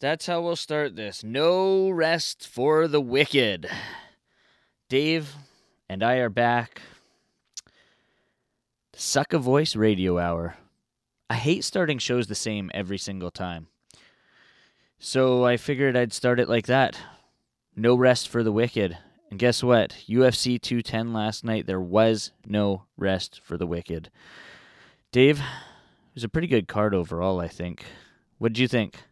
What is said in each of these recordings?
That's how we'll start this. No rest for the wicked. Dave and I are back. Suck a Voice Radio Hour. I hate starting shows the same every single time. So I figured I'd start it like that. No rest for the wicked. And guess what? UFC 210 last night, there was no rest for the wicked. Dave, it was a pretty good card overall, I think. What did you think?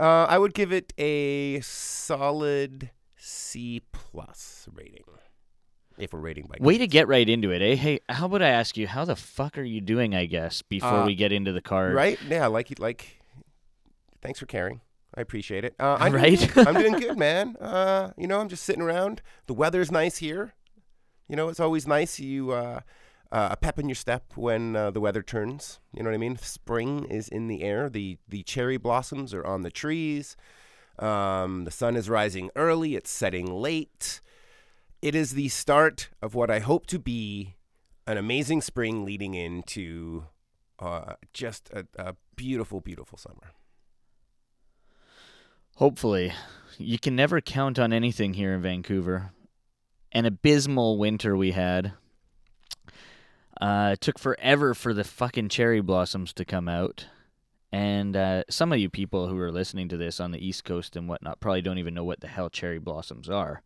Uh, I would give it a solid C plus rating. If we're rating by Way to get right into it, eh? Hey, how about I ask you, how the fuck are you doing, I guess, before Uh, we get into the card? right, yeah, like like. Thanks for caring. I appreciate it. Uh, I'm Right? Doing. I'm doing good, man. Uh, you know, I'm just sitting around. The weather's nice here. You know, it's always nice. You uh, uh, a pep in your step when uh, the weather turns. You know what I mean? Spring is in the air. The the cherry blossoms are on the trees. Um, the sun is rising early. It's setting late. It is the start of what I hope to be an amazing spring leading into uh, just a, a beautiful, beautiful summer. Hopefully. You can never count on anything here in Vancouver. An abysmal winter we had. Uh, it took forever for the fucking cherry blossoms to come out. And uh, some of you people who are listening to this on the East Coast and whatnot probably don't even know what the hell cherry blossoms are.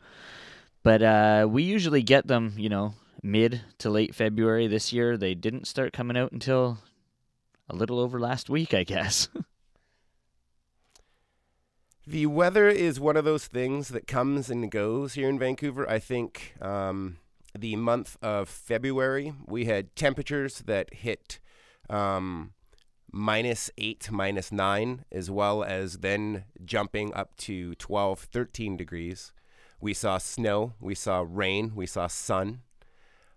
But uh, we usually get them, you know, mid to late February. This year, they didn't start coming out until a little over last week, I guess. The weather is one of those things that comes and goes here in Vancouver. I think um, the month of February, we had temperatures that hit um, minus eight, minus nine, as well as then jumping up to 12, 13 degrees. We saw snow, we saw rain, we saw sun.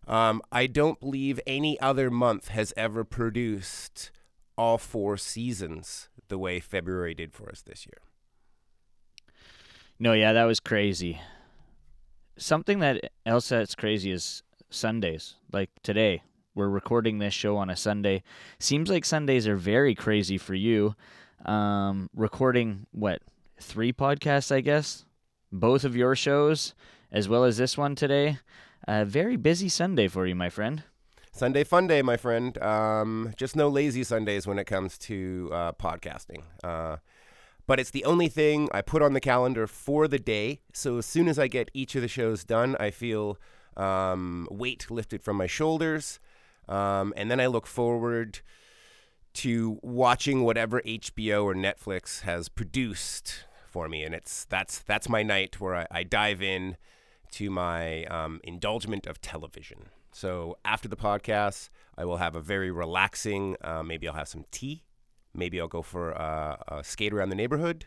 Um, I don't believe any other month has ever produced all four seasons the way February did for us this year. No, yeah, that was crazy. Something that else that's crazy is Sundays. Like today, we're recording this show on a Sunday. Seems like Sundays are very crazy for you. Um, recording what three podcasts, I guess, both of your shows as well as this one today. A very busy Sunday for you, my friend. Sunday fun day, my friend. Um, just no lazy Sundays when it comes to uh, podcasting. Uh, but it's the only thing I put on the calendar for the day. So as soon as I get each of the shows done, I feel um, weight lifted from my shoulders. Um, and then I look forward to watching whatever HBO or Netflix has produced for me. And it's that's that's my night where I, I dive in to my um, indulgement of television. So after the podcast, I will have a very relaxing. Uh, maybe I'll have some tea. Maybe I'll go for a, a skate around the neighborhood,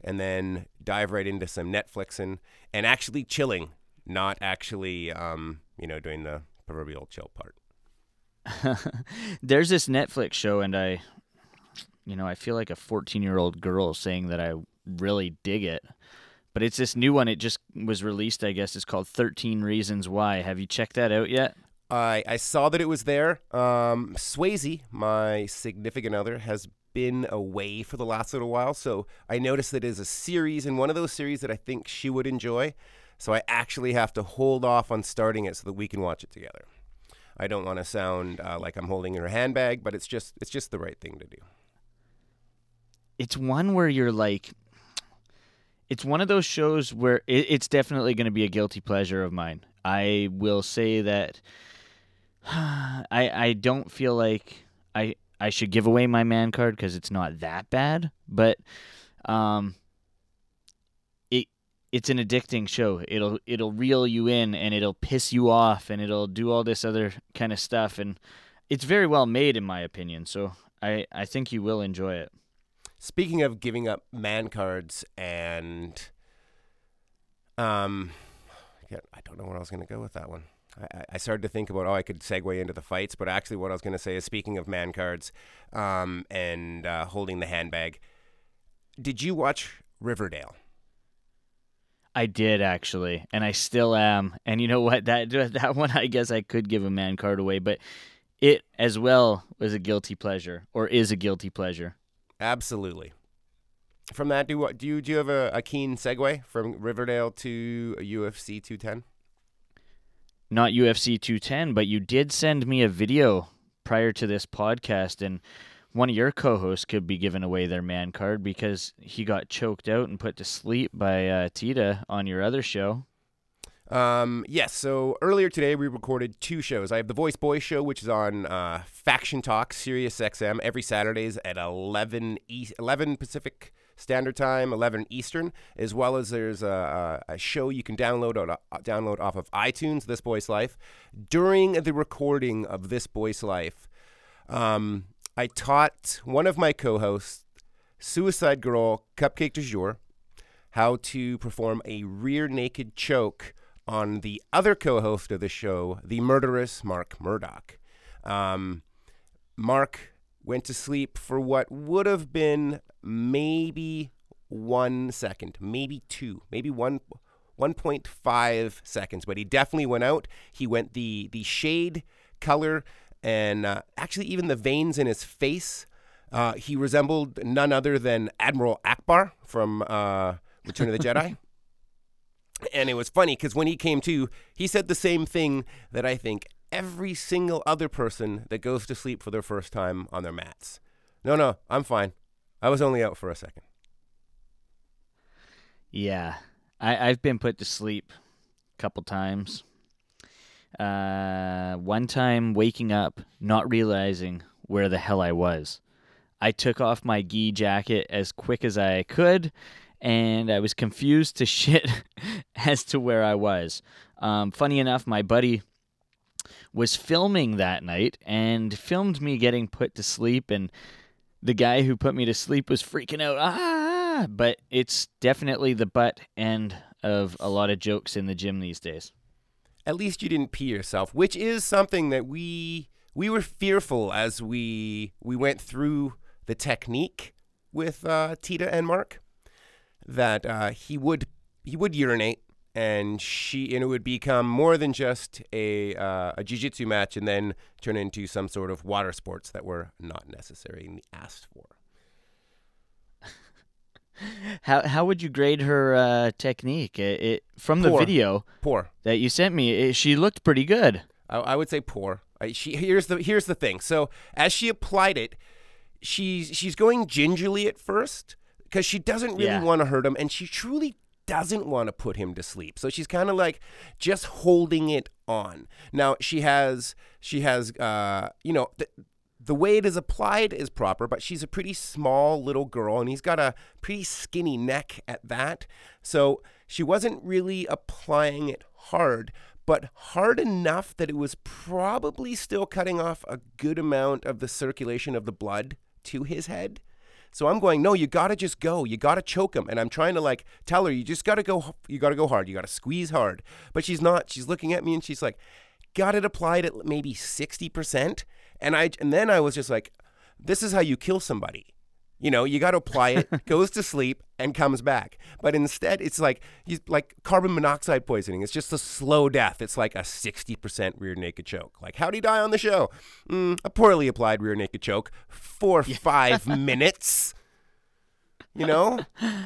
and then dive right into some Netflix and and actually chilling, not actually um, you know doing the proverbial chill part. There's this Netflix show, and I, you know, I feel like a 14 year old girl saying that I really dig it. But it's this new one. It just was released, I guess. It's called 13 Reasons Why. Have you checked that out yet? I, I saw that it was there. Um, Swayze, my significant other, has been away for the last little while, so I noticed that it is a series, and one of those series that I think she would enjoy. So I actually have to hold off on starting it so that we can watch it together. I don't want to sound uh, like I'm holding her handbag, but it's just it's just the right thing to do. It's one where you're like, it's one of those shows where it, it's definitely going to be a guilty pleasure of mine. I will say that I I don't feel like I I should give away my man card because it's not that bad, but um, it it's an addicting show. It'll it'll reel you in and it'll piss you off and it'll do all this other kind of stuff and it's very well made in my opinion. So I I think you will enjoy it. Speaking of giving up man cards and um, I don't know where I was going to go with that one. I- started to think about oh I could segue into the fights, but actually what I was going to say is speaking of man cards um, and uh, holding the handbag. Did you watch Riverdale? I did actually, and I still am. And you know what? That that one, I guess I could give a man card away, but it as well was a guilty pleasure, or is a guilty pleasure. Absolutely. from that, do what do you do you have a, a keen segue from Riverdale to UFC 210? Not UFC 210, but you did send me a video prior to this podcast, and one of your co-hosts could be giving away their man card because he got choked out and put to sleep by uh, Tita on your other show. Um, yes. So earlier today we recorded two shows. I have the Voice Boy show, which is on uh, Faction Talk, Sirius XM, every Saturdays at 11 East, 11 Pacific Standard Time, 11 Eastern, as well as there's a, a, show you can download on, uh, download off of iTunes, This Boy's Life. During the recording of This Boy's Life, um, I taught one of my co-hosts, Suicide Girl Cupcake du Jour, how to perform a rear naked choke on the other co-host of the show, the murderous Mark Murdoch. Um, Mark went to sleep for what would have been maybe one second, maybe two, maybe one. 1.5 seconds, but he definitely went out. He went the the shade color and uh, actually even the veins in his face. Uh, he resembled none other than Admiral Ackbar from uh, Return of the Jedi. And it was funny because when he came to, he said the same thing that I think every single other person that goes to sleep for their first time on their mats. No, no, I'm fine. I was only out for a second. Yeah, I, I've been put to sleep a couple times. Uh, one time waking up, not realizing where the hell I was. I took off my gi jacket as quick as I could, and I was confused to shit as to where I was. Um, funny enough, my buddy was filming that night and filmed me getting put to sleep, and the guy who put me to sleep was freaking out. Ah! But it's definitely the butt end of a lot of jokes in the gym these days. At least you didn't pee yourself, which is something that we we were fearful as we we went through the technique with uh, Tita and Mark that uh, he would he would urinate and she and it would become more than just a uh, a jiu-jitsu match and then turn into some sort of water sports that were not necessarily asked for. How how would you grade her uh, technique? It, it from the video Poor. that you sent me, it, she looked pretty good. I, I would say poor. I, she here's the here's the thing. So as she applied it, she's she's going gingerly at first because she doesn't really Yeah. want to hurt him, and she truly doesn't want to put him to sleep. So she's kind of like just holding it on. Now she has she has uh you know. The, the way it is applied is proper, but she's a pretty small little girl and he's got a pretty skinny neck at that. So she wasn't really applying it hard, but hard enough that it was probably still cutting off a good amount of the circulation of the blood to his head. So I'm going, no, you gotta just go. You gotta choke him. And I'm trying to like tell her, you just gotta go. You gotta go hard. You gotta squeeze hard. But she's not. She's looking at me and she's like, got it applied at maybe sixty percent. And I and then I was just like, this is how you kill somebody. You know, you got to apply it, goes to sleep, and comes back. But instead, it's like he's like carbon monoxide poisoning. It's just a slow death. It's like a sixty percent rear naked choke. Like how'd he die on the show? Mm, a poorly applied rear naked choke for five minutes. You know,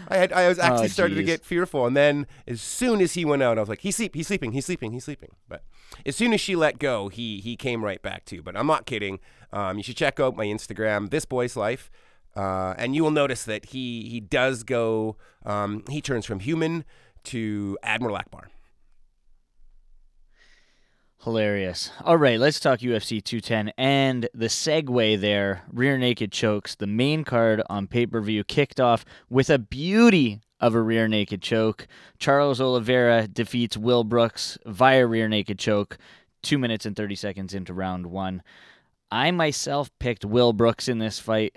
I had I was actually Oh, started to get fearful, and then as soon as he went out, I was like, he's sleep, he's sleeping, he's sleeping, he's sleeping. But as soon as she let go, he he came right back too. But I'm not kidding. Um, you should check out my Instagram, this boy's life, uh, and you will notice that he he does go. Um, he turns from human to Admiral Ackbar. Hilarious. All right, let's talk UFC 210 and the segue there. Rear naked chokes. The main card on pay per view kicked off with a beauty of a rear naked choke. Charles Oliveira defeats Will Brooks via rear naked choke. Two minutes and 30 seconds into round one. I myself picked Will Brooks in this fight.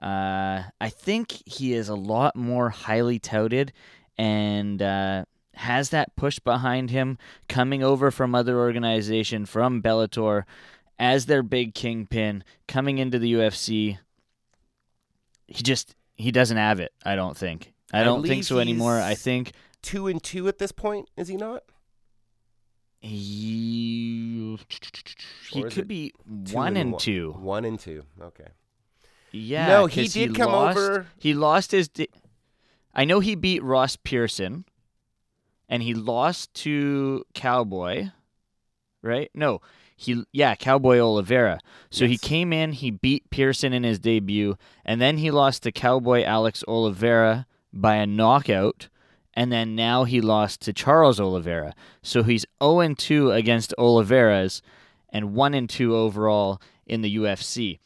Uh, I think he is a lot more highly touted and uh, has that push behind him coming over from other organization from Bellator as their big kingpin coming into the UFC. He just he doesn't have it. I don't think. I I don't think so anymore. I think Two and two at this point, is he not? he he could be one and one. two. One and two. Okay. Yeah. No, he did come lost, over- He lost his. Di- I know he beat Ross Pearson, and he lost to Cowboy, right? No, he yeah Cowboy Oliveira. So he came in, he beat Pearson in his debut, and then he lost to Cowboy Alex Oliveira by a knockout. And then now he lost to Charles Oliveira. So he's 0 2 against Oliveira's and 1 2 overall in the UFC.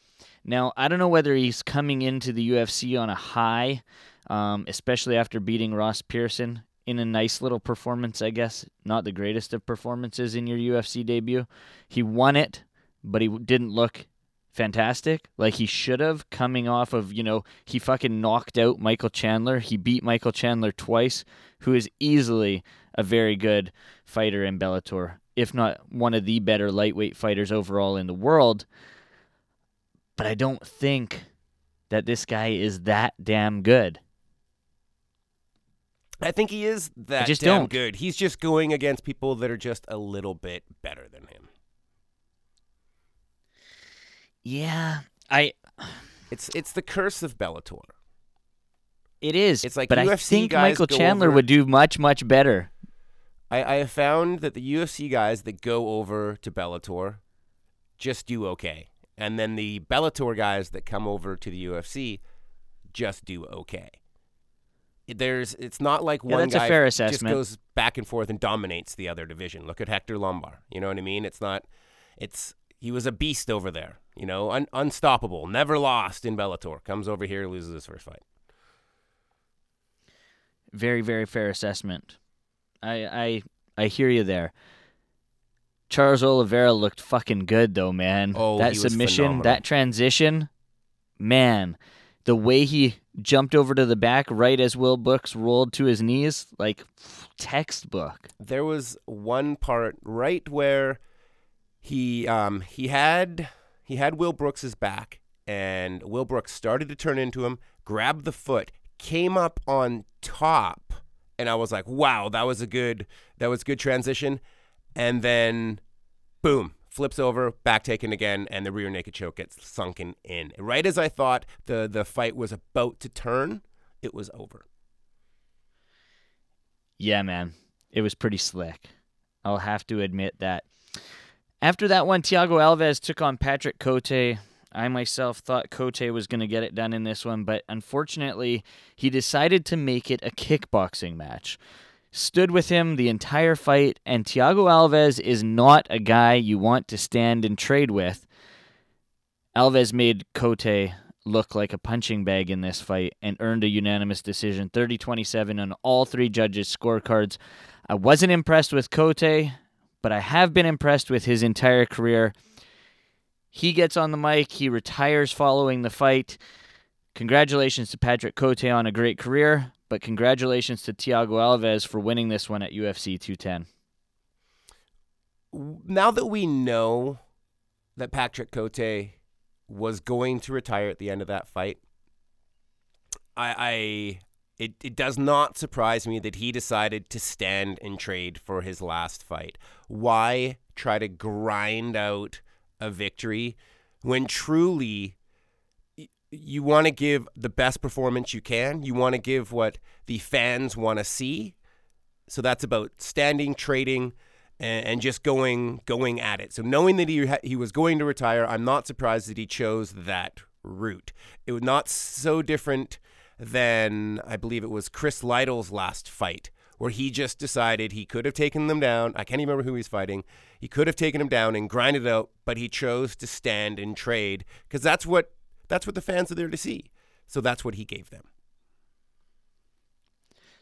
Now, I don't know whether he's coming into the UFC on a high, um, especially after beating Ross Pearson in a nice little performance, I guess. Not the greatest of performances in your UFC debut. He won it, but he didn't look fantastic like he should have coming off of, you know, he fucking knocked out Michael Chandler. He beat Michael Chandler twice, who is easily a very good fighter in Bellator, if not one of the better lightweight fighters overall in the world. But I don't think that this guy is that damn good. I think he is that just damn don't. good. He's just going against people that are just a little bit better than him. Yeah, I It's it's the curse of Bellator. it is. It's like but I think Michael Chandler over- would do much much better. I, I have found that the UFC guys that go over to Bellator just do okay. And then the Bellator guys that come over to the UFC just do okay. There's it's not like Yeah, one guy just goes back and forth and dominates the other division. Look at Hector Lombard. You know what I mean? It's not it's he was a beast over there, you know, un, unstoppable, never lost in Bellator. Comes over here, loses his first fight. Very very fair assessment. I I I hear you there. Charles Oliveira looked fucking good though, man. Oh, that submission, phenomenal. that transition, man. The way he jumped over to the back right as Will Brooks rolled to his knees, like textbook. there was one part right where he um he had he had Will Brooks's back and Will Brooks started to turn into him, grabbed the foot, came up on top, and I was like, "Wow, that was a good that was good transition." And then boom, flips over, back taken again, and the rear naked choke gets sunken in. Right as I thought the the fight was about to turn, it was over. Yeah, man. It was pretty slick. I'll have to admit that. After that one, Tiago Alves took on Patrick Cote. I myself thought Cote was going to get it done in this one, but unfortunately, he decided to make it a kickboxing match. Stood with him the entire fight, and Tiago Alves is not a guy you want to stand and trade with. Alves made Cote look like a punching bag in this fight and earned a unanimous decision 30 27 on all three judges' scorecards. I wasn't impressed with Cote, but I have been impressed with his entire career. He gets on the mic, he retires following the fight. Congratulations to Patrick Cote on a great career, but congratulations to Tiago Alves for winning this one at UFC 210. now that we know that Patrick Cote was going to retire at the end of that fight, I, I it, it does not surprise me that he decided to stand and trade for his last fight. Why try to grind out a victory when truly you want to give the best performance you can? You want to give what the fans want to see. So that's about standing, trading, and, and just going going at it. So knowing that he ha- he was going to retire, I'm not surprised that he chose that route. It was not so different than I believe it was Chris Lytle's last fight, where he just decided he could have taken them down. I can't even remember who he's fighting. He could have taken him down and grinded out, but he chose to stand and trade because that's what that's what the fans are there to see. So that's what he gave them.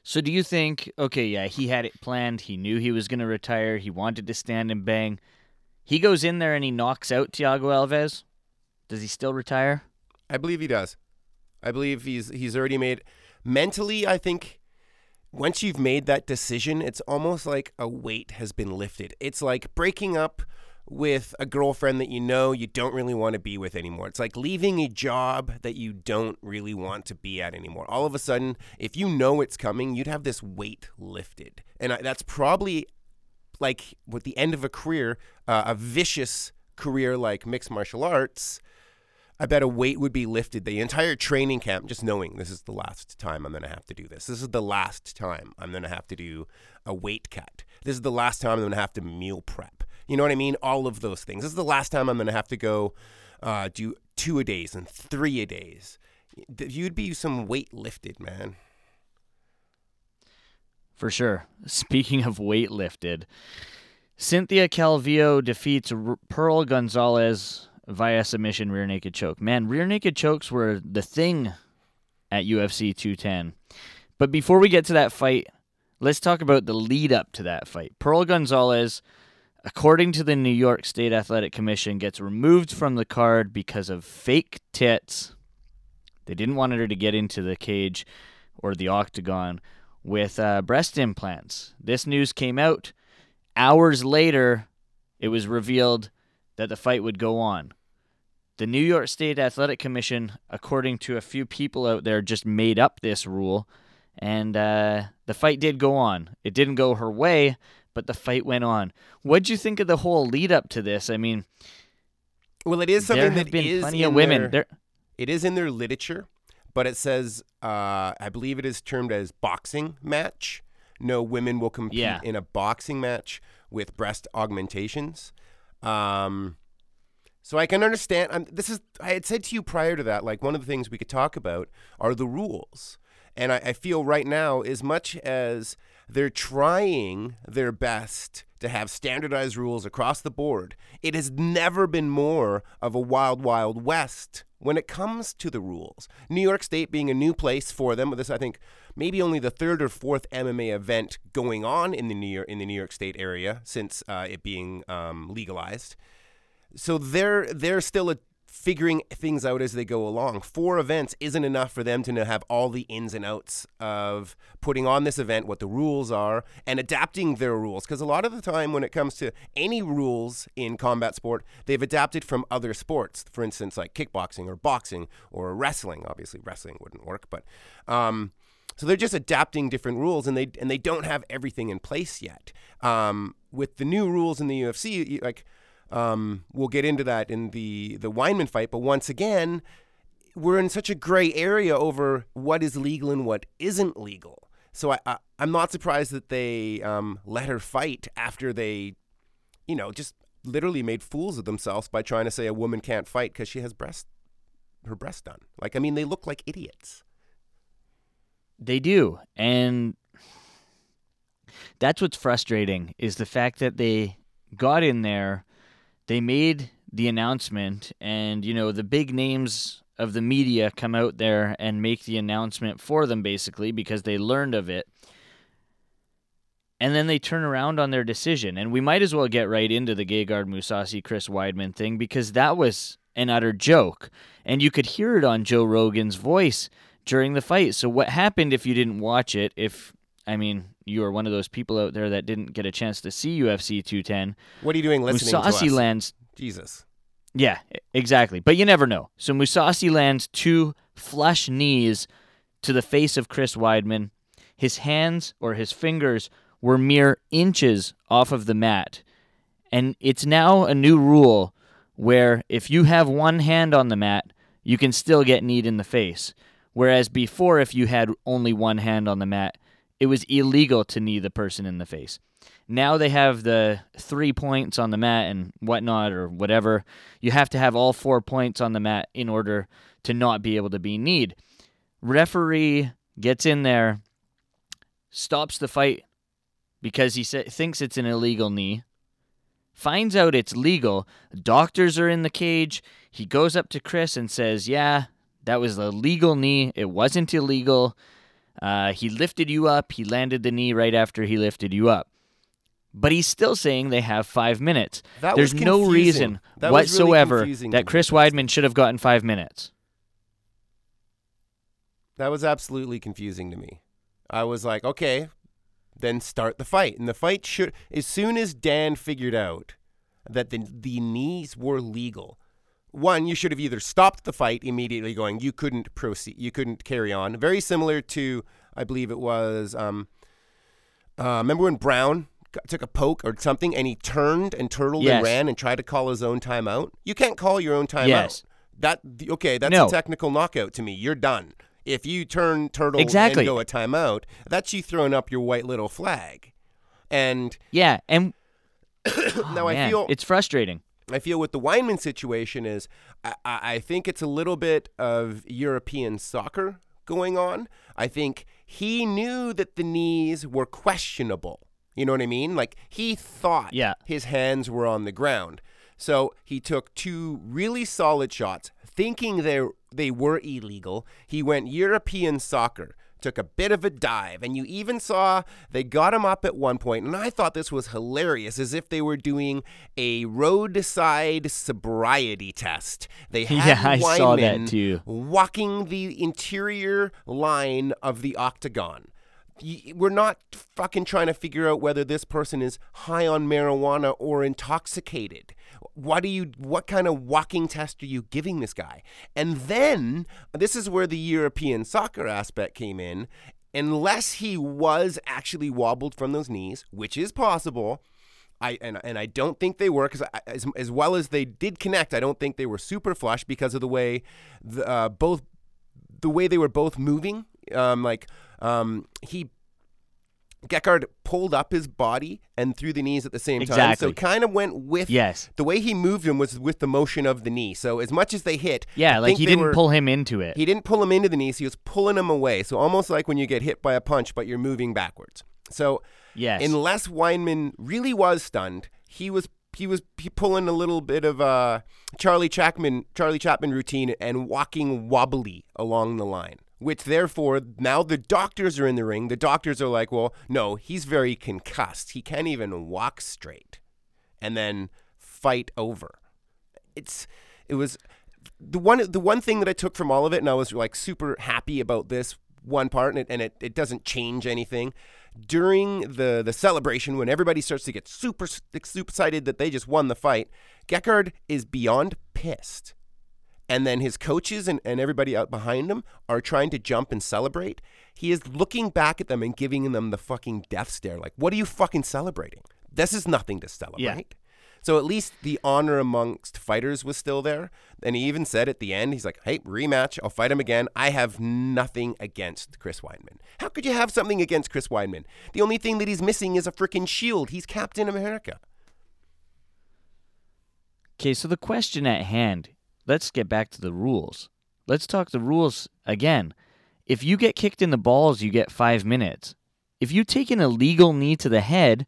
So do you think okay, yeah, he had it planned. He knew he was going to retire. He wanted to stand and bang. He goes in there and he knocks out Tiago Alves. Does he still retire? I believe he does. I believe he's he's already made mentally, I think once you've made that decision, it's almost like a weight has been lifted. It's like breaking up with a girlfriend that you know you don't really want to be with anymore. It's like leaving a job that you don't really want to be at anymore. All of a sudden, if you know it's coming, you'd have this weight lifted. And that's probably like with the end of a career, uh, a vicious career like mixed martial arts, I bet a weight would be lifted the entire training camp, just knowing this is the last time I'm going to have to do this. This is the last time I'm going to have to do a weight cut. This is the last time I'm going to have to meal prep. You know what I mean? All of those things. This is the last time I'm going to have to go uh, do two a days and three a days. You'd be some weight lifted, man. For sure. Speaking of weight lifted, Cynthia Calvillo defeats R- Pearl Gonzalez via submission rear naked choke. Man, rear naked chokes were the thing at UFC 210. But before we get to that fight, let's talk about the lead up to that fight. Pearl Gonzalez, according to the New York State Athletic Commission, gets removed from the card because of fake tits. They didn't want her to get into the cage or the octagon with uh, breast implants. This news came out. Hours later, it was revealed that the fight would go on. The New York State Athletic Commission, according to a few people out there, just made up this rule, and uh, the fight did go on. It didn't go her way, but the fight went on. What'd you think of the whole lead up to this? I mean, well, it is something there have that been is plenty of women. Their, There, it is in their literature, but it says, uh, I believe it is termed as boxing match. No women will compete Yeah. in a boxing match with breast augmentations. Um, so I can understand. Um, this is I had said to you prior to that, like one of the things we could talk about are the rules, and I, I feel right now, as much as they're trying their best to have standardized rules across the board, it has never been more of a wild, wild west when it comes to the rules. New York State being a new place for them, this I think maybe only the third or fourth MMA event going on in the New York in the New York State area since uh, it being um, legalized. So they're they're still a, figuring things out as they go along. Four events isn't enough for them to have all the ins and outs of putting on this event, what the rules are, and adapting their rules. Because a lot of the time, when it comes to any rules in combat sport, they've adapted from other sports. For instance, like kickboxing or boxing or wrestling. Obviously, wrestling wouldn't work, but. Um, so they're just adapting different rules, and they and they don't have everything in place yet. Um, with the new rules in the UFC, like um, we'll get into that in the the Weidman fight, but once again, we're in such a gray area over what is legal and what isn't legal. So I, I I'm not surprised that they um, let her fight after they, you know, just literally made fools of themselves by trying to say a woman can't fight because she has breast her breast done. Like I mean, they look like idiots. They do. And that's what's frustrating is the fact that they got in there, they made the announcement and you know the big names of the media come out there and make the announcement for them basically because they learned of it. And then they turn around on their decision. And we might as well get right into the Gegard Mousasi Chris Weidman thing because that was an utter joke. And you could hear it on Joe Rogan's voice during the fight. So what happened if you didn't watch it? If I mean you are one of those people out there that didn't get a chance to see UFC 210, What are you doing listening to Mousasi us? lands. Jesus. Yeah, exactly. But you never know. So Musasi lands two flush knees to the face of Chris Weidman. His hands or his fingers were mere inches off of the mat. And it's now a new rule where if you have one hand on the mat, you can still get kneed in the face. Whereas before, if you had only one hand on the mat, it was illegal to knee the person in the face. Now they have the three points on the mat and whatnot or whatever. You have to have all four points on the mat in order to not be able to be kneed. Referee gets in there, stops the fight because he sa- thinks it's an illegal knee. Finds out it's legal. Doctors are in the cage. He goes up to Chris and says, "Yeah, that was a legal knee. It wasn't illegal. Uh, he lifted you up. He landed the knee right after he lifted you up." But he's still saying they have five minutes. That There's no reason That was really whatsoever that. Chris Weidman should have gotten five minutes. That was absolutely confusing to me. I was like, okay, then start the fight. And the fight should, as soon as Dan figured out that the, the knees were legal, one, you should have either stopped the fight immediately, going, you couldn't proceed, you couldn't carry on. Very similar to, I believe it was, um, uh, remember when Brown got, took a poke or something and he turned and turtled Yes. and ran and tried to call his own timeout? You can't call your own timeout. Yes. That okay, that's No. a technical knockout to me. You're done. If you turn turtle Exactly. and go a timeout, that's you throwing up your white little flag. And Yeah, and now I man, feel it's frustrating. I feel with the Weidman situation is I, I I think it's a little bit of European soccer going on. I think he knew that the knees were questionable. You know what I mean? Like he thought Yeah. his hands were on the ground. So he took two really solid shots, thinking they they were illegal. He went European soccer, took a bit of a dive, and you even saw they got him up at one point, and I thought this was hilarious, as if they were doing a roadside sobriety test. They had Yeah, I saw that too. walking the interior line of the octagon. We're not fucking trying to figure out whether this person is high on marijuana or intoxicated. What do you what kind of walking test are you giving this guy? And then this is where the European soccer aspect came in. Unless he was actually wobbled from those knees, which is possible, I and and I don't think they were because as as well as they did connect, I don't think they were super flush because of the way the, uh, both the way they were both moving. Um, like um, he Gegard pulled up his body and threw the knees at the same time, so kind of went with Yes. the way he moved him was with the motion of the knee. So as much as they hit, Yeah, I like he didn't were- pull him into it. he didn't pull him into the knees; he was pulling him away. So almost like when you get hit by a punch, but you're moving backwards. So yes. unless Weidman really was stunned, he was he was he pulling a little bit of uh, Charlie Chapman Charlie Chapman routine and walking wobbly along the line. Which therefore now the doctors are in the ring. The doctors are like, well, no, he's very concussed. He can't even walk straight, and then fight over. It's it was the one the one thing that I took from all of it, and I was like super happy about this one part, and it, and it, it doesn't change anything. During the the celebration, when everybody starts to get super super excited that they just won the fight, Gegard is beyond pissed. And then his coaches and, and everybody out behind him are trying to jump and celebrate. He is looking back at them and giving them the fucking death stare. Like, what are you fucking celebrating? This is nothing to celebrate. So at least the honor amongst fighters was still there. And he even said at the end, he's like, hey, rematch. I'll fight him again. I have nothing against Chris Weidman. How could you have something against Chris Weidman? The only thing that he's missing is a freaking shield. He's Captain America. Okay, so the question at hand, let's get back to the rules. Let's talk the rules again. If you get kicked in the balls, you get five minutes. If you take an illegal knee to the head,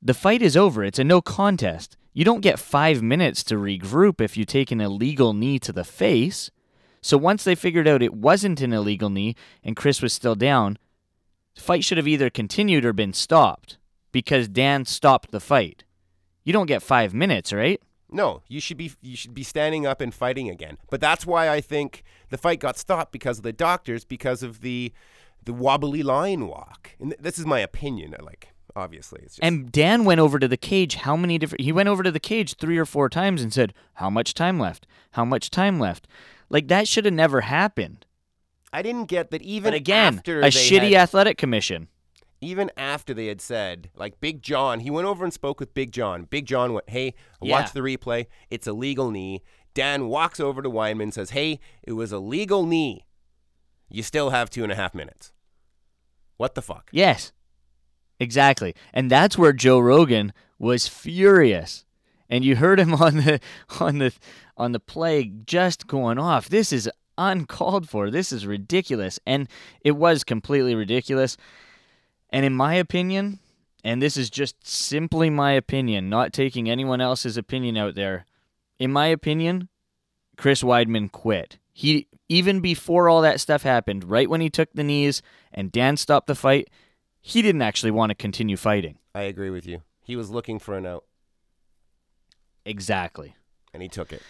the fight is over. It's a no contest. You don't get five minutes to regroup if you take an illegal knee to the face. So once they figured out it wasn't an illegal knee and Chris was still down, the fight should have either continued or been stopped because Dan stopped the fight. You don't get five minutes, right? No, you should be you should be standing up and fighting again. But that's why I think the fight got stopped because of the doctors, because of the the wobbly line walk. And th- this is my opinion. I Like obviously, it's just And Dan went over to the cage. How many different? He went over to the cage three or four times and said, "How much time left? How much time left?" Like that should have never happened. I didn't get that even But again, after a shitty had- athletic commission. Even after they had said, like Big John, he went over and spoke with Big John. Big John went, "Hey, Yeah. watched the replay. It's a legal knee." Dan walks over to Weidman, and says, "Hey, it was a legal knee. You still have two and a half minutes. What the fuck?" Yes, exactly. And that's where Joe Rogan was furious. And you heard him on the on the on the play just going off. This is uncalled for. This is ridiculous. And it was completely ridiculous. And in my opinion, and this is just simply my opinion, not taking anyone else's opinion out there. In my opinion, Chris Weidman quit. He even before all that stuff happened, right when he took the knees and Dan stopped the fight, he didn't actually want to continue fighting. I agree with you. He was looking for an out, Exactly. and he took it.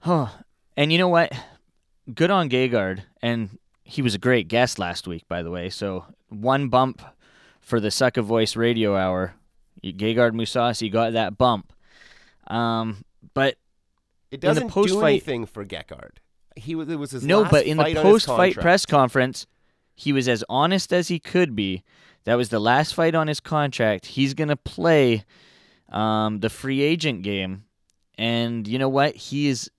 Huh. And you know what? Good on Gegard, and he was a great guest last week, by the way. So one bump for the Suck a Voice Radio Hour. Gegard Mousasi got that bump. Um, but It doesn't do post-fight- anything for Gegard. He was. It was his no, but in the post-fight press conference, he was as honest as he could be. That was the last fight on his contract. He's gonna play um, the free agent game, and you know what? He is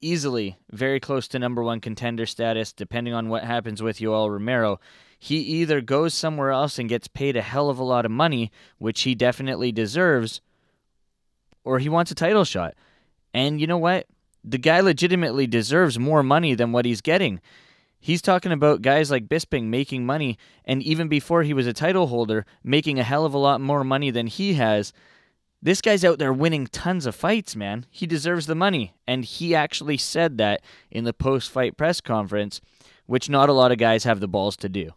easily very close to number one contender status, depending on what happens with Yoel Romero. He either goes somewhere else and gets paid a hell of a lot of money, which he definitely deserves, or he wants a title shot. And you know what? The guy legitimately deserves more money than what he's getting. He's talking about guys like Bisping making money, and even before he was a title holder, making a hell of a lot more money than he has. This guy's out there winning tons of fights, man. He deserves the money. And he actually said that in the post fight press conference, which not a lot of guys have the balls to do.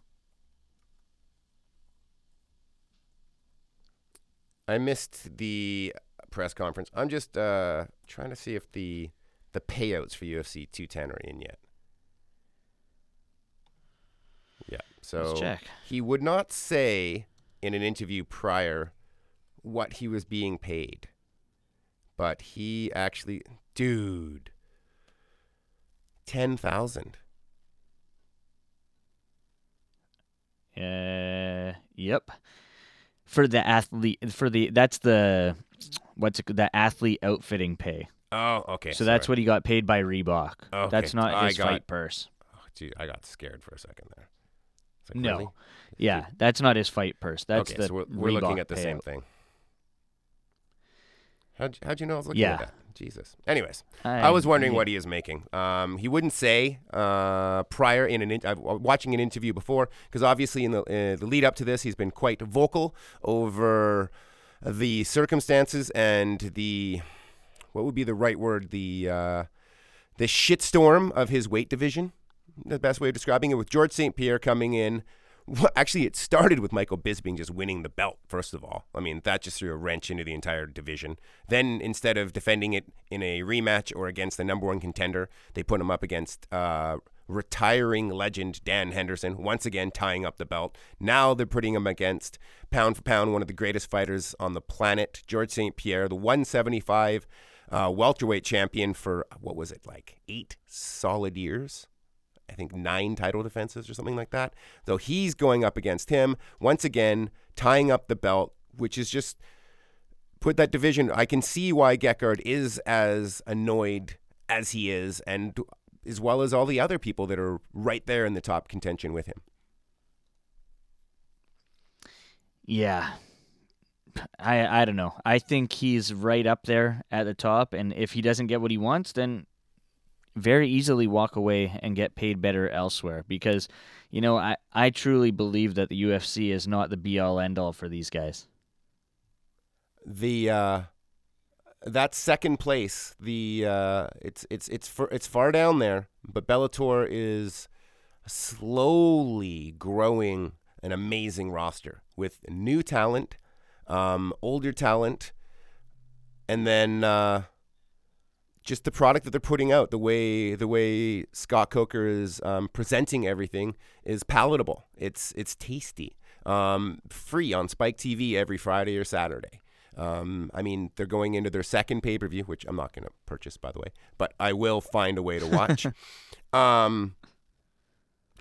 I missed the press conference. I'm just uh, trying to see if the the payouts for UFC 210 are in yet. Yeah. So Let's check. he would not say in an interview prior what he was being paid. But he actually dude 10,000. Uh, yep. For the athlete, for the that's the what's it, the athlete outfitting pay. Oh, okay. so that's what he got paid by Reebok. Okay. That's not I his got- fight purse. Oh, gee, I got scared for a second there. Like, No. really? Yeah, that's not his fight purse. That's okay, the so we're, we're looking at the same thing. How'd, how'd you know I was looking Yeah. at that? Jesus. Anyways, I, was wondering what he is making. Um, he wouldn't say uh, prior in an in- uh, watching an interview before because obviously in the uh, the lead up to this he's been quite vocal over the circumstances and the what would be the right word the uh, the shitstorm of his weight division. The best way of describing it with George St. Pierre coming in. Well, actually, it started with Michael Bisping just winning the belt, first of all. I mean, that just threw a wrench into the entire division. Then, instead of defending it in a rematch or against the number one contender, they put him up against uh, retiring legend Dan Henderson, once again tying up the belt. Now they're putting him against, pound for pound, one of the greatest fighters on the planet, George St. Pierre, the 175 uh, welterweight champion for, what was it, like eight solid years? I think nine title defenses or something like that. So he's going up against him once again, tying up the belt, which is just put that division. I can see why Gegard is as annoyed as he is, and as well as all the other people that are right there in the top contention with him. Yeah. I I don't know. I think he's right up there at the top and if he doesn't get what he wants then very easily walk away and get paid better elsewhere because you know, I I truly believe that the UFC is not the be all end all for these guys. The uh, that second place, the uh, it's it's it's far, it's far down there, but Bellator is slowly growing an amazing roster with new talent, um, older talent, and then uh, just the product that they're putting out. The way the way Scott Coker is um, presenting everything is palatable. It's it's tasty. Um, free on Spike TV every Friday or Saturday. Um, I mean, they're going into their second pay per view, which I'm not going to purchase, by the way, but I will find a way to watch. um,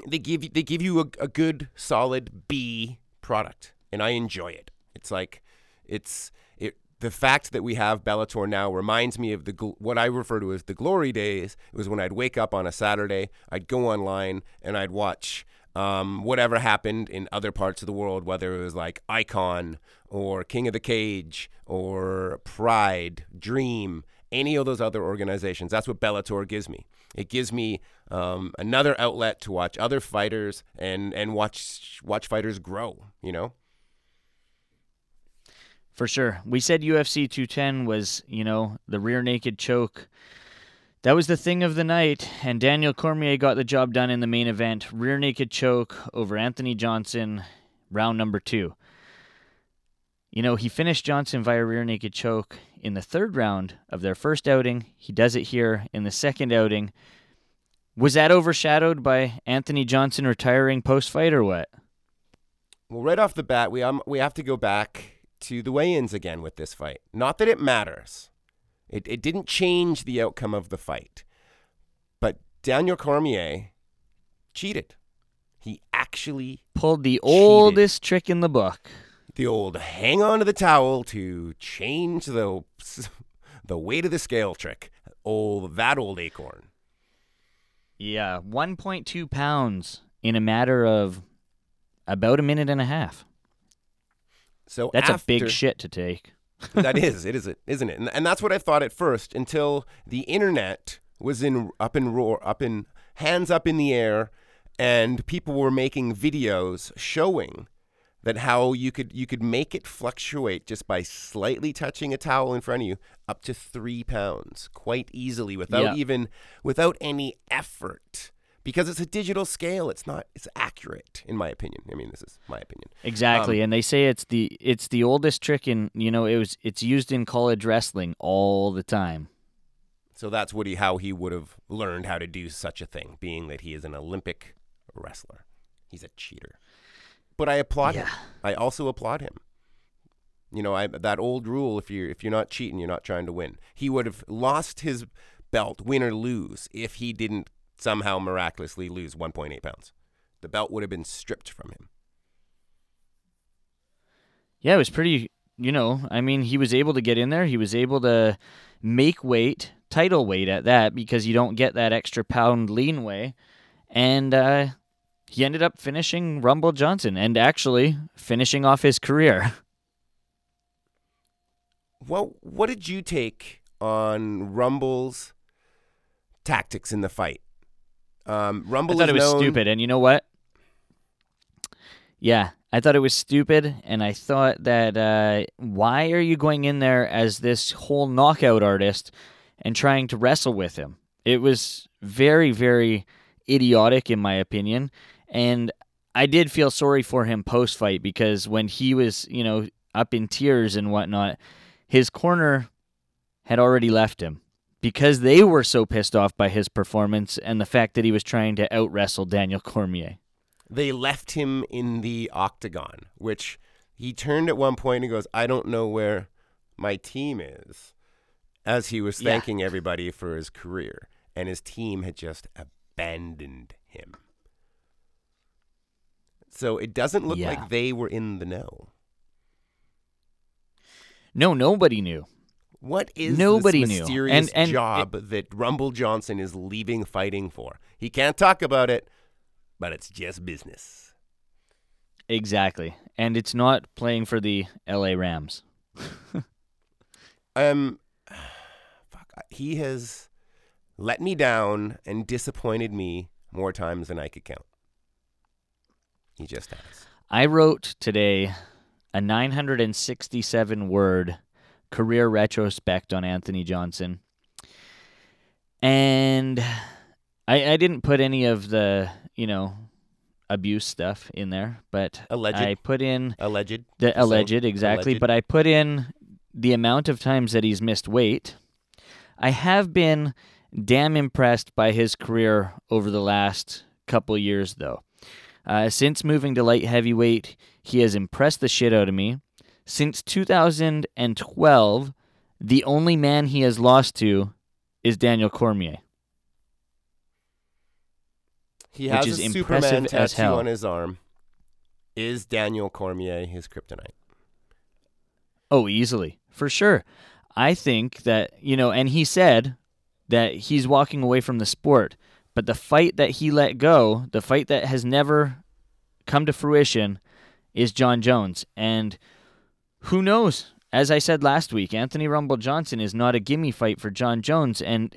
they give you, they give you a, a good, solid B product, and I enjoy it. It's like it's it. The fact that we have Bellator now reminds me of the what I refer to as the glory days. It was when I'd wake up on a Saturday, I'd go online, and I'd watch um, whatever happened in other parts of the world, whether it was like Icon or King of the Cage or Pride, Dream, any of those other organizations. That's what Bellator gives me. It gives me um, another outlet to watch other fighters and and watch watch fighters grow. You know. For sure. We said UFC 210 was, you know, the rear naked choke. That was the thing of the night, and Daniel Cormier got the job done in the main event. Rear naked choke over Anthony Johnson, round number two. You know, he finished Johnson via rear naked choke in the third round of their first outing. He does it here in the second outing. Was that overshadowed by Anthony Johnson retiring post fight or what? Well, right off the bat, we um, we have to go back to the weigh-ins again with this fight. Not that it matters. It it didn't change the outcome of the fight. But Daniel Cormier cheated. He actually Pulled the oldest trick in the book. the old hang on to the towel to change the the weight of the scale trick. old that old acorn. Yeah, 1.2 pounds in a matter of about a minute and a half. So That's after, a big shit to take. that is, it is, it isn't it? And, and that's what I thought at first until the internet was in up in roar, up in hands up in the air, and people were making videos showing that how you could you could make it fluctuate just by slightly touching a towel in front of you up to three pounds quite easily without Yeah. even without any effort because it's a digital scale it's not it's accurate in my opinion i mean this is my opinion Exactly, um, and they say it's the it's the oldest trick in you know it was it's used in college wrestling all the time. So that's what he, how he would have learned how to do such a thing, being that he is an Olympic wrestler. He's a cheater. But I applaud him. Yeah. I also applaud him. You know, I, that old rule: if you're if you're not cheating, you're not trying to win. He would have lost his belt, win or lose, if he didn't somehow miraculously lose 1.8 pounds. The belt would have been stripped from him. Yeah, it was pretty. You know, I mean, he was able to get in there. He was able to make weight, title weight at that, because you don't get that extra pound lean way. And uh, he ended up finishing Rumble Johnson and actually finishing off his career. Well, what did you take on Rumble's tactics in the fight? Um, Rumble I thought it was known- stupid. And you know what? Yeah, I thought it was stupid. And I thought that uh, why are you going in there as this whole knockout artist and trying to wrestle with him? It was very, very idiotic, in my opinion. And I did feel sorry for him post fight because when he was, you know, up in tears and whatnot, his corner had already left him because they were so pissed off by his performance and the fact that he was trying to out wrestle Daniel Cormier. they left him in the octagon, which he turned at one point and goes, I don't know where my team is, as he was Yeah. thanking everybody for his career. And his team had just abandoned him. So it doesn't look Yeah. like they were in the know. No, nobody knew. What is Nobody this knew. mysterious And- and job that Rumble Johnson is leaving fighting for? He can't talk about it, but it's just business. Exactly. And it's not playing for the LA Rams. Um, fuck, he has let me down and disappointed me more times than I could count. He just has. I wrote today a 967 word career retrospect on Anthony Johnson. And I, I didn't put any of the, you know, abuse stuff in there, but Alleged. I put in Alleged. the saying. alleged exactly, Alleged. but I put in the amount of times that he's missed weight. I have been damn impressed by his career over the last couple years, though. Uh, since moving to light heavyweight, he has impressed the shit out of me. Since 2012, the only man he has lost to is Daniel Cormier. He which has is a impressive Superman as tattoo hell. on his arm. Is Daniel Cormier his kryptonite? Oh, easily. For sure. I think that, you know, and he said that he's walking away from the sport, but the fight that he let go, the fight that has never come to fruition, is Jon Jones. And who knows? As I said last week, Anthony Rumble Johnson is not a gimme fight for Jon Jones. And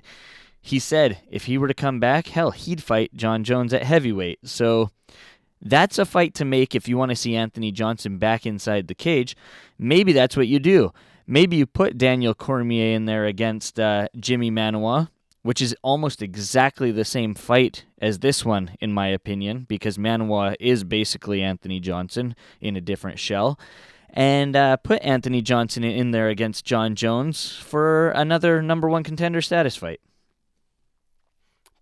he said if he were to come back, hell, he'd fight Jon Jones at heavyweight. So that's a fight to make if you want to see Anthony Johnson back inside the cage. Maybe that's what you do. Maybe you put Daniel Cormier in there against uh, Jimi Manuwa, which is almost exactly the same fight as this one, in my opinion, because Manuwa is basically Anthony Johnson in a different shell. And uh, put Anthony Johnson in there against Jon Jones for another number one contender status fight.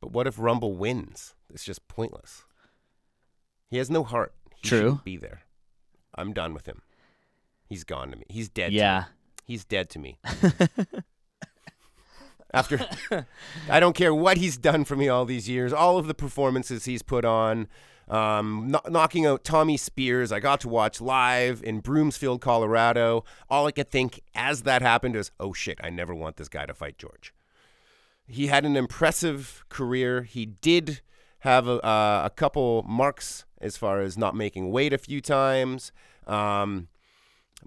But what if Rumble wins? It's just pointless. He has no heart. He True. be there. I'm done with him. He's gone to me. He's dead. to me. Yeah. He's dead to me. After, I don't care what he's done for me all these years, all of the performances he's put on, um, kno- knocking out Tommy Spears. I got to watch live in Broomfield, Colorado. All I could think as that happened is, oh shit, I never want this guy to fight George. he had an impressive career. He did have a, uh, a couple marks as far as not making weight a few times. Um,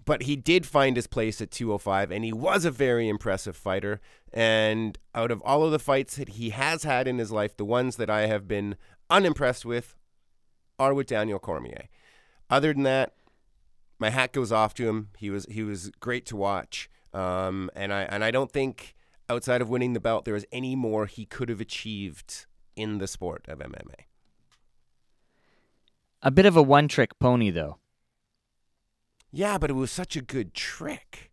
but he did find his place at 205 and he was a very impressive fighter and out of all of the fights that he has had in his life the ones that i have been unimpressed with are with daniel cormier other than that my hat goes off to him he was he was great to watch um, and i and i don't think outside of winning the belt there was any more he could have achieved in the sport of mma A bit of a one trick pony, though. yeah but it was such a good trick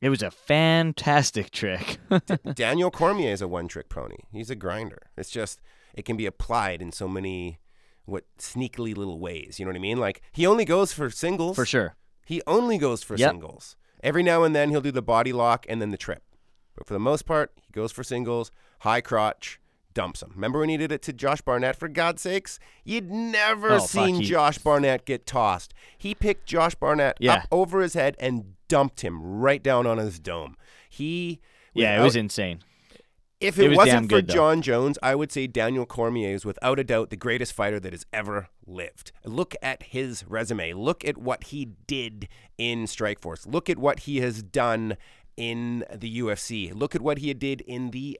It was a fantastic trick. Daniel Cormier is a one trick pony. He's a grinder. It's just it can be applied in so many what sneakily little ways. You know what I mean? Like he only goes for singles. For sure. He only goes for Yep. singles. Every now and then he'll do the body lock and then the trip. But for the most part, he goes for singles, high crotch, dumps him. Remember when he did it to Josh Barnett for God's sakes? You'd never Oh, fuck, seen he- Josh Barnett get tossed. He picked Josh Barnett Yeah. up over his head and dumped him right down on his dome. He Yeah, it was insane. If It it, was wasn't for good, though. Jon Jones, I would say Daniel Cormier is without a doubt the greatest fighter that has ever lived. Look at his resume. Look at what he did in Strikeforce. Look at what he has done in the UFC. Look at what he did in the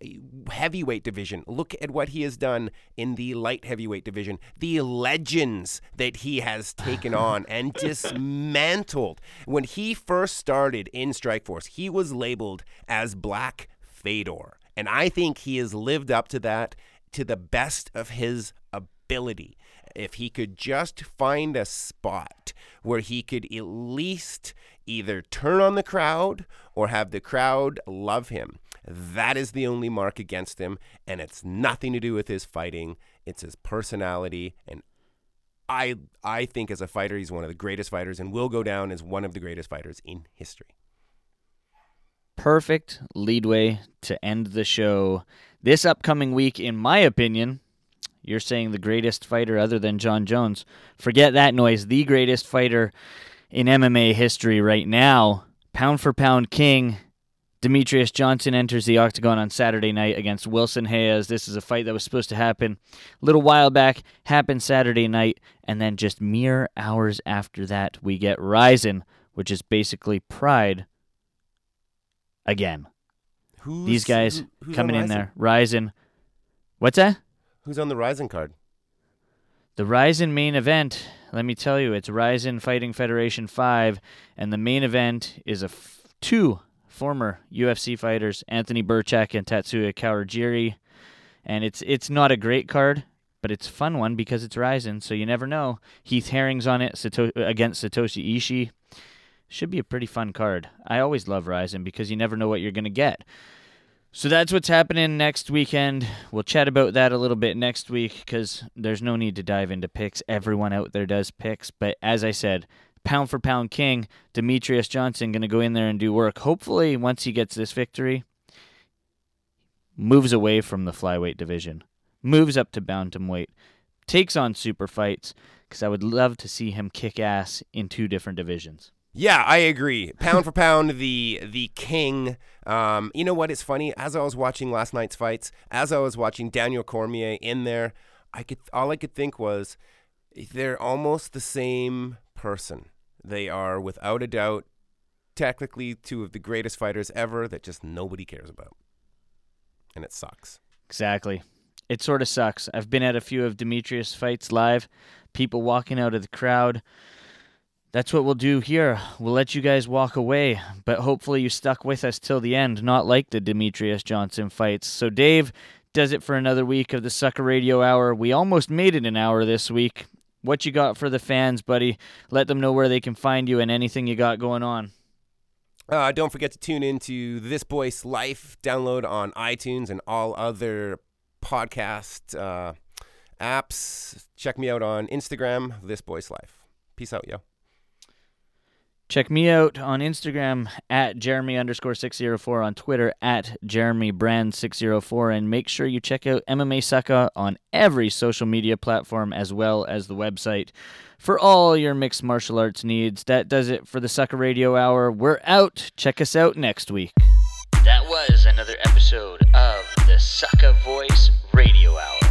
heavyweight division. Look at what he has done in the light heavyweight division. The legends that he has taken on and dismantled. When he first started in Strikeforce, he was labeled as Black Fedor. And I think he has lived up to that to the best of his ability. If he could just find a spot where he could at least either turn on the crowd or have the crowd love him, that is the only mark against him. And it's nothing to do with his fighting, it's his personality. And I, I think as a fighter, he's one of the greatest fighters and will go down as one of the greatest fighters in history. Perfect leadway to end the show. This upcoming week, in my opinion, you're saying the greatest fighter other than Jon Jones. Forget that noise. The greatest fighter in MMA history right now, pound for pound king. Demetrious Johnson enters the octagon on Saturday night against Wilson Reis. This is a fight that was supposed to happen a little while back, happened Saturday night, and then just mere hours after that, we get Rizin, which is basically Pride again. Who's, These guys who- who's coming in there. Rizin. What's that? Who's on the Rizin card? The Rizin main event, let me tell you, it's Rizin Fighting Federation 5, and the main event is a f- two former UFC fighters, Anthony Birchak and Tatsuya Kawajiri. And it's it's not a great card, but it's a fun one because it's Rizin, so you never know. Heath Herring's on it Sato- against Satoshi Ishii. Should be a pretty fun card. I always love Rizin because you never know what you're going to get. So that's what's happening next weekend. We'll chat about that a little bit next week because there's no need to dive into picks. Everyone out there does picks. But as I said, pound for pound king, Demetrious Johnson, going to go in there and do work. Hopefully, once he gets this victory, moves away from the flyweight division, moves up to bantamweight, takes on super fights because I would love to see him kick ass in two different divisions. Yeah, I agree. Pound for pound, the the king. Um, you know what? It's funny. As I was watching last night's fights, as I was watching Daniel Cormier in there, I could all I could think was they're almost the same person. They are without a doubt, technically two of the greatest fighters ever that just nobody cares about, and it sucks. Exactly. It sort of sucks. I've been at a few of Demetrious fights live, people walking out of the crowd. That's what we'll do here. We'll let you guys walk away, but hopefully you stuck with us till the end, not like the Demetrious Johnson fights. So, Dave does it for another week of the Sucka Radio Hour. We almost made it an hour this week. What you got for the fans, buddy? Let them know where they can find you and anything you got going on. Uh, don't forget to tune into This Boy's Life. Download on iTunes and all other podcast uh, apps. Check me out on Instagram, This Boy's Life. Peace out, yo. Check me out on Instagram at Jeremy underscore 604, on Twitter at Jeremy Brand 604, and make sure you check out MMA Sucka on every social media platform as well as the website for all your mixed martial arts needs. That does it for the Sucka Radio Hour. We're out. Check us out next week. That was another episode of the Sucka Voice Radio Hour.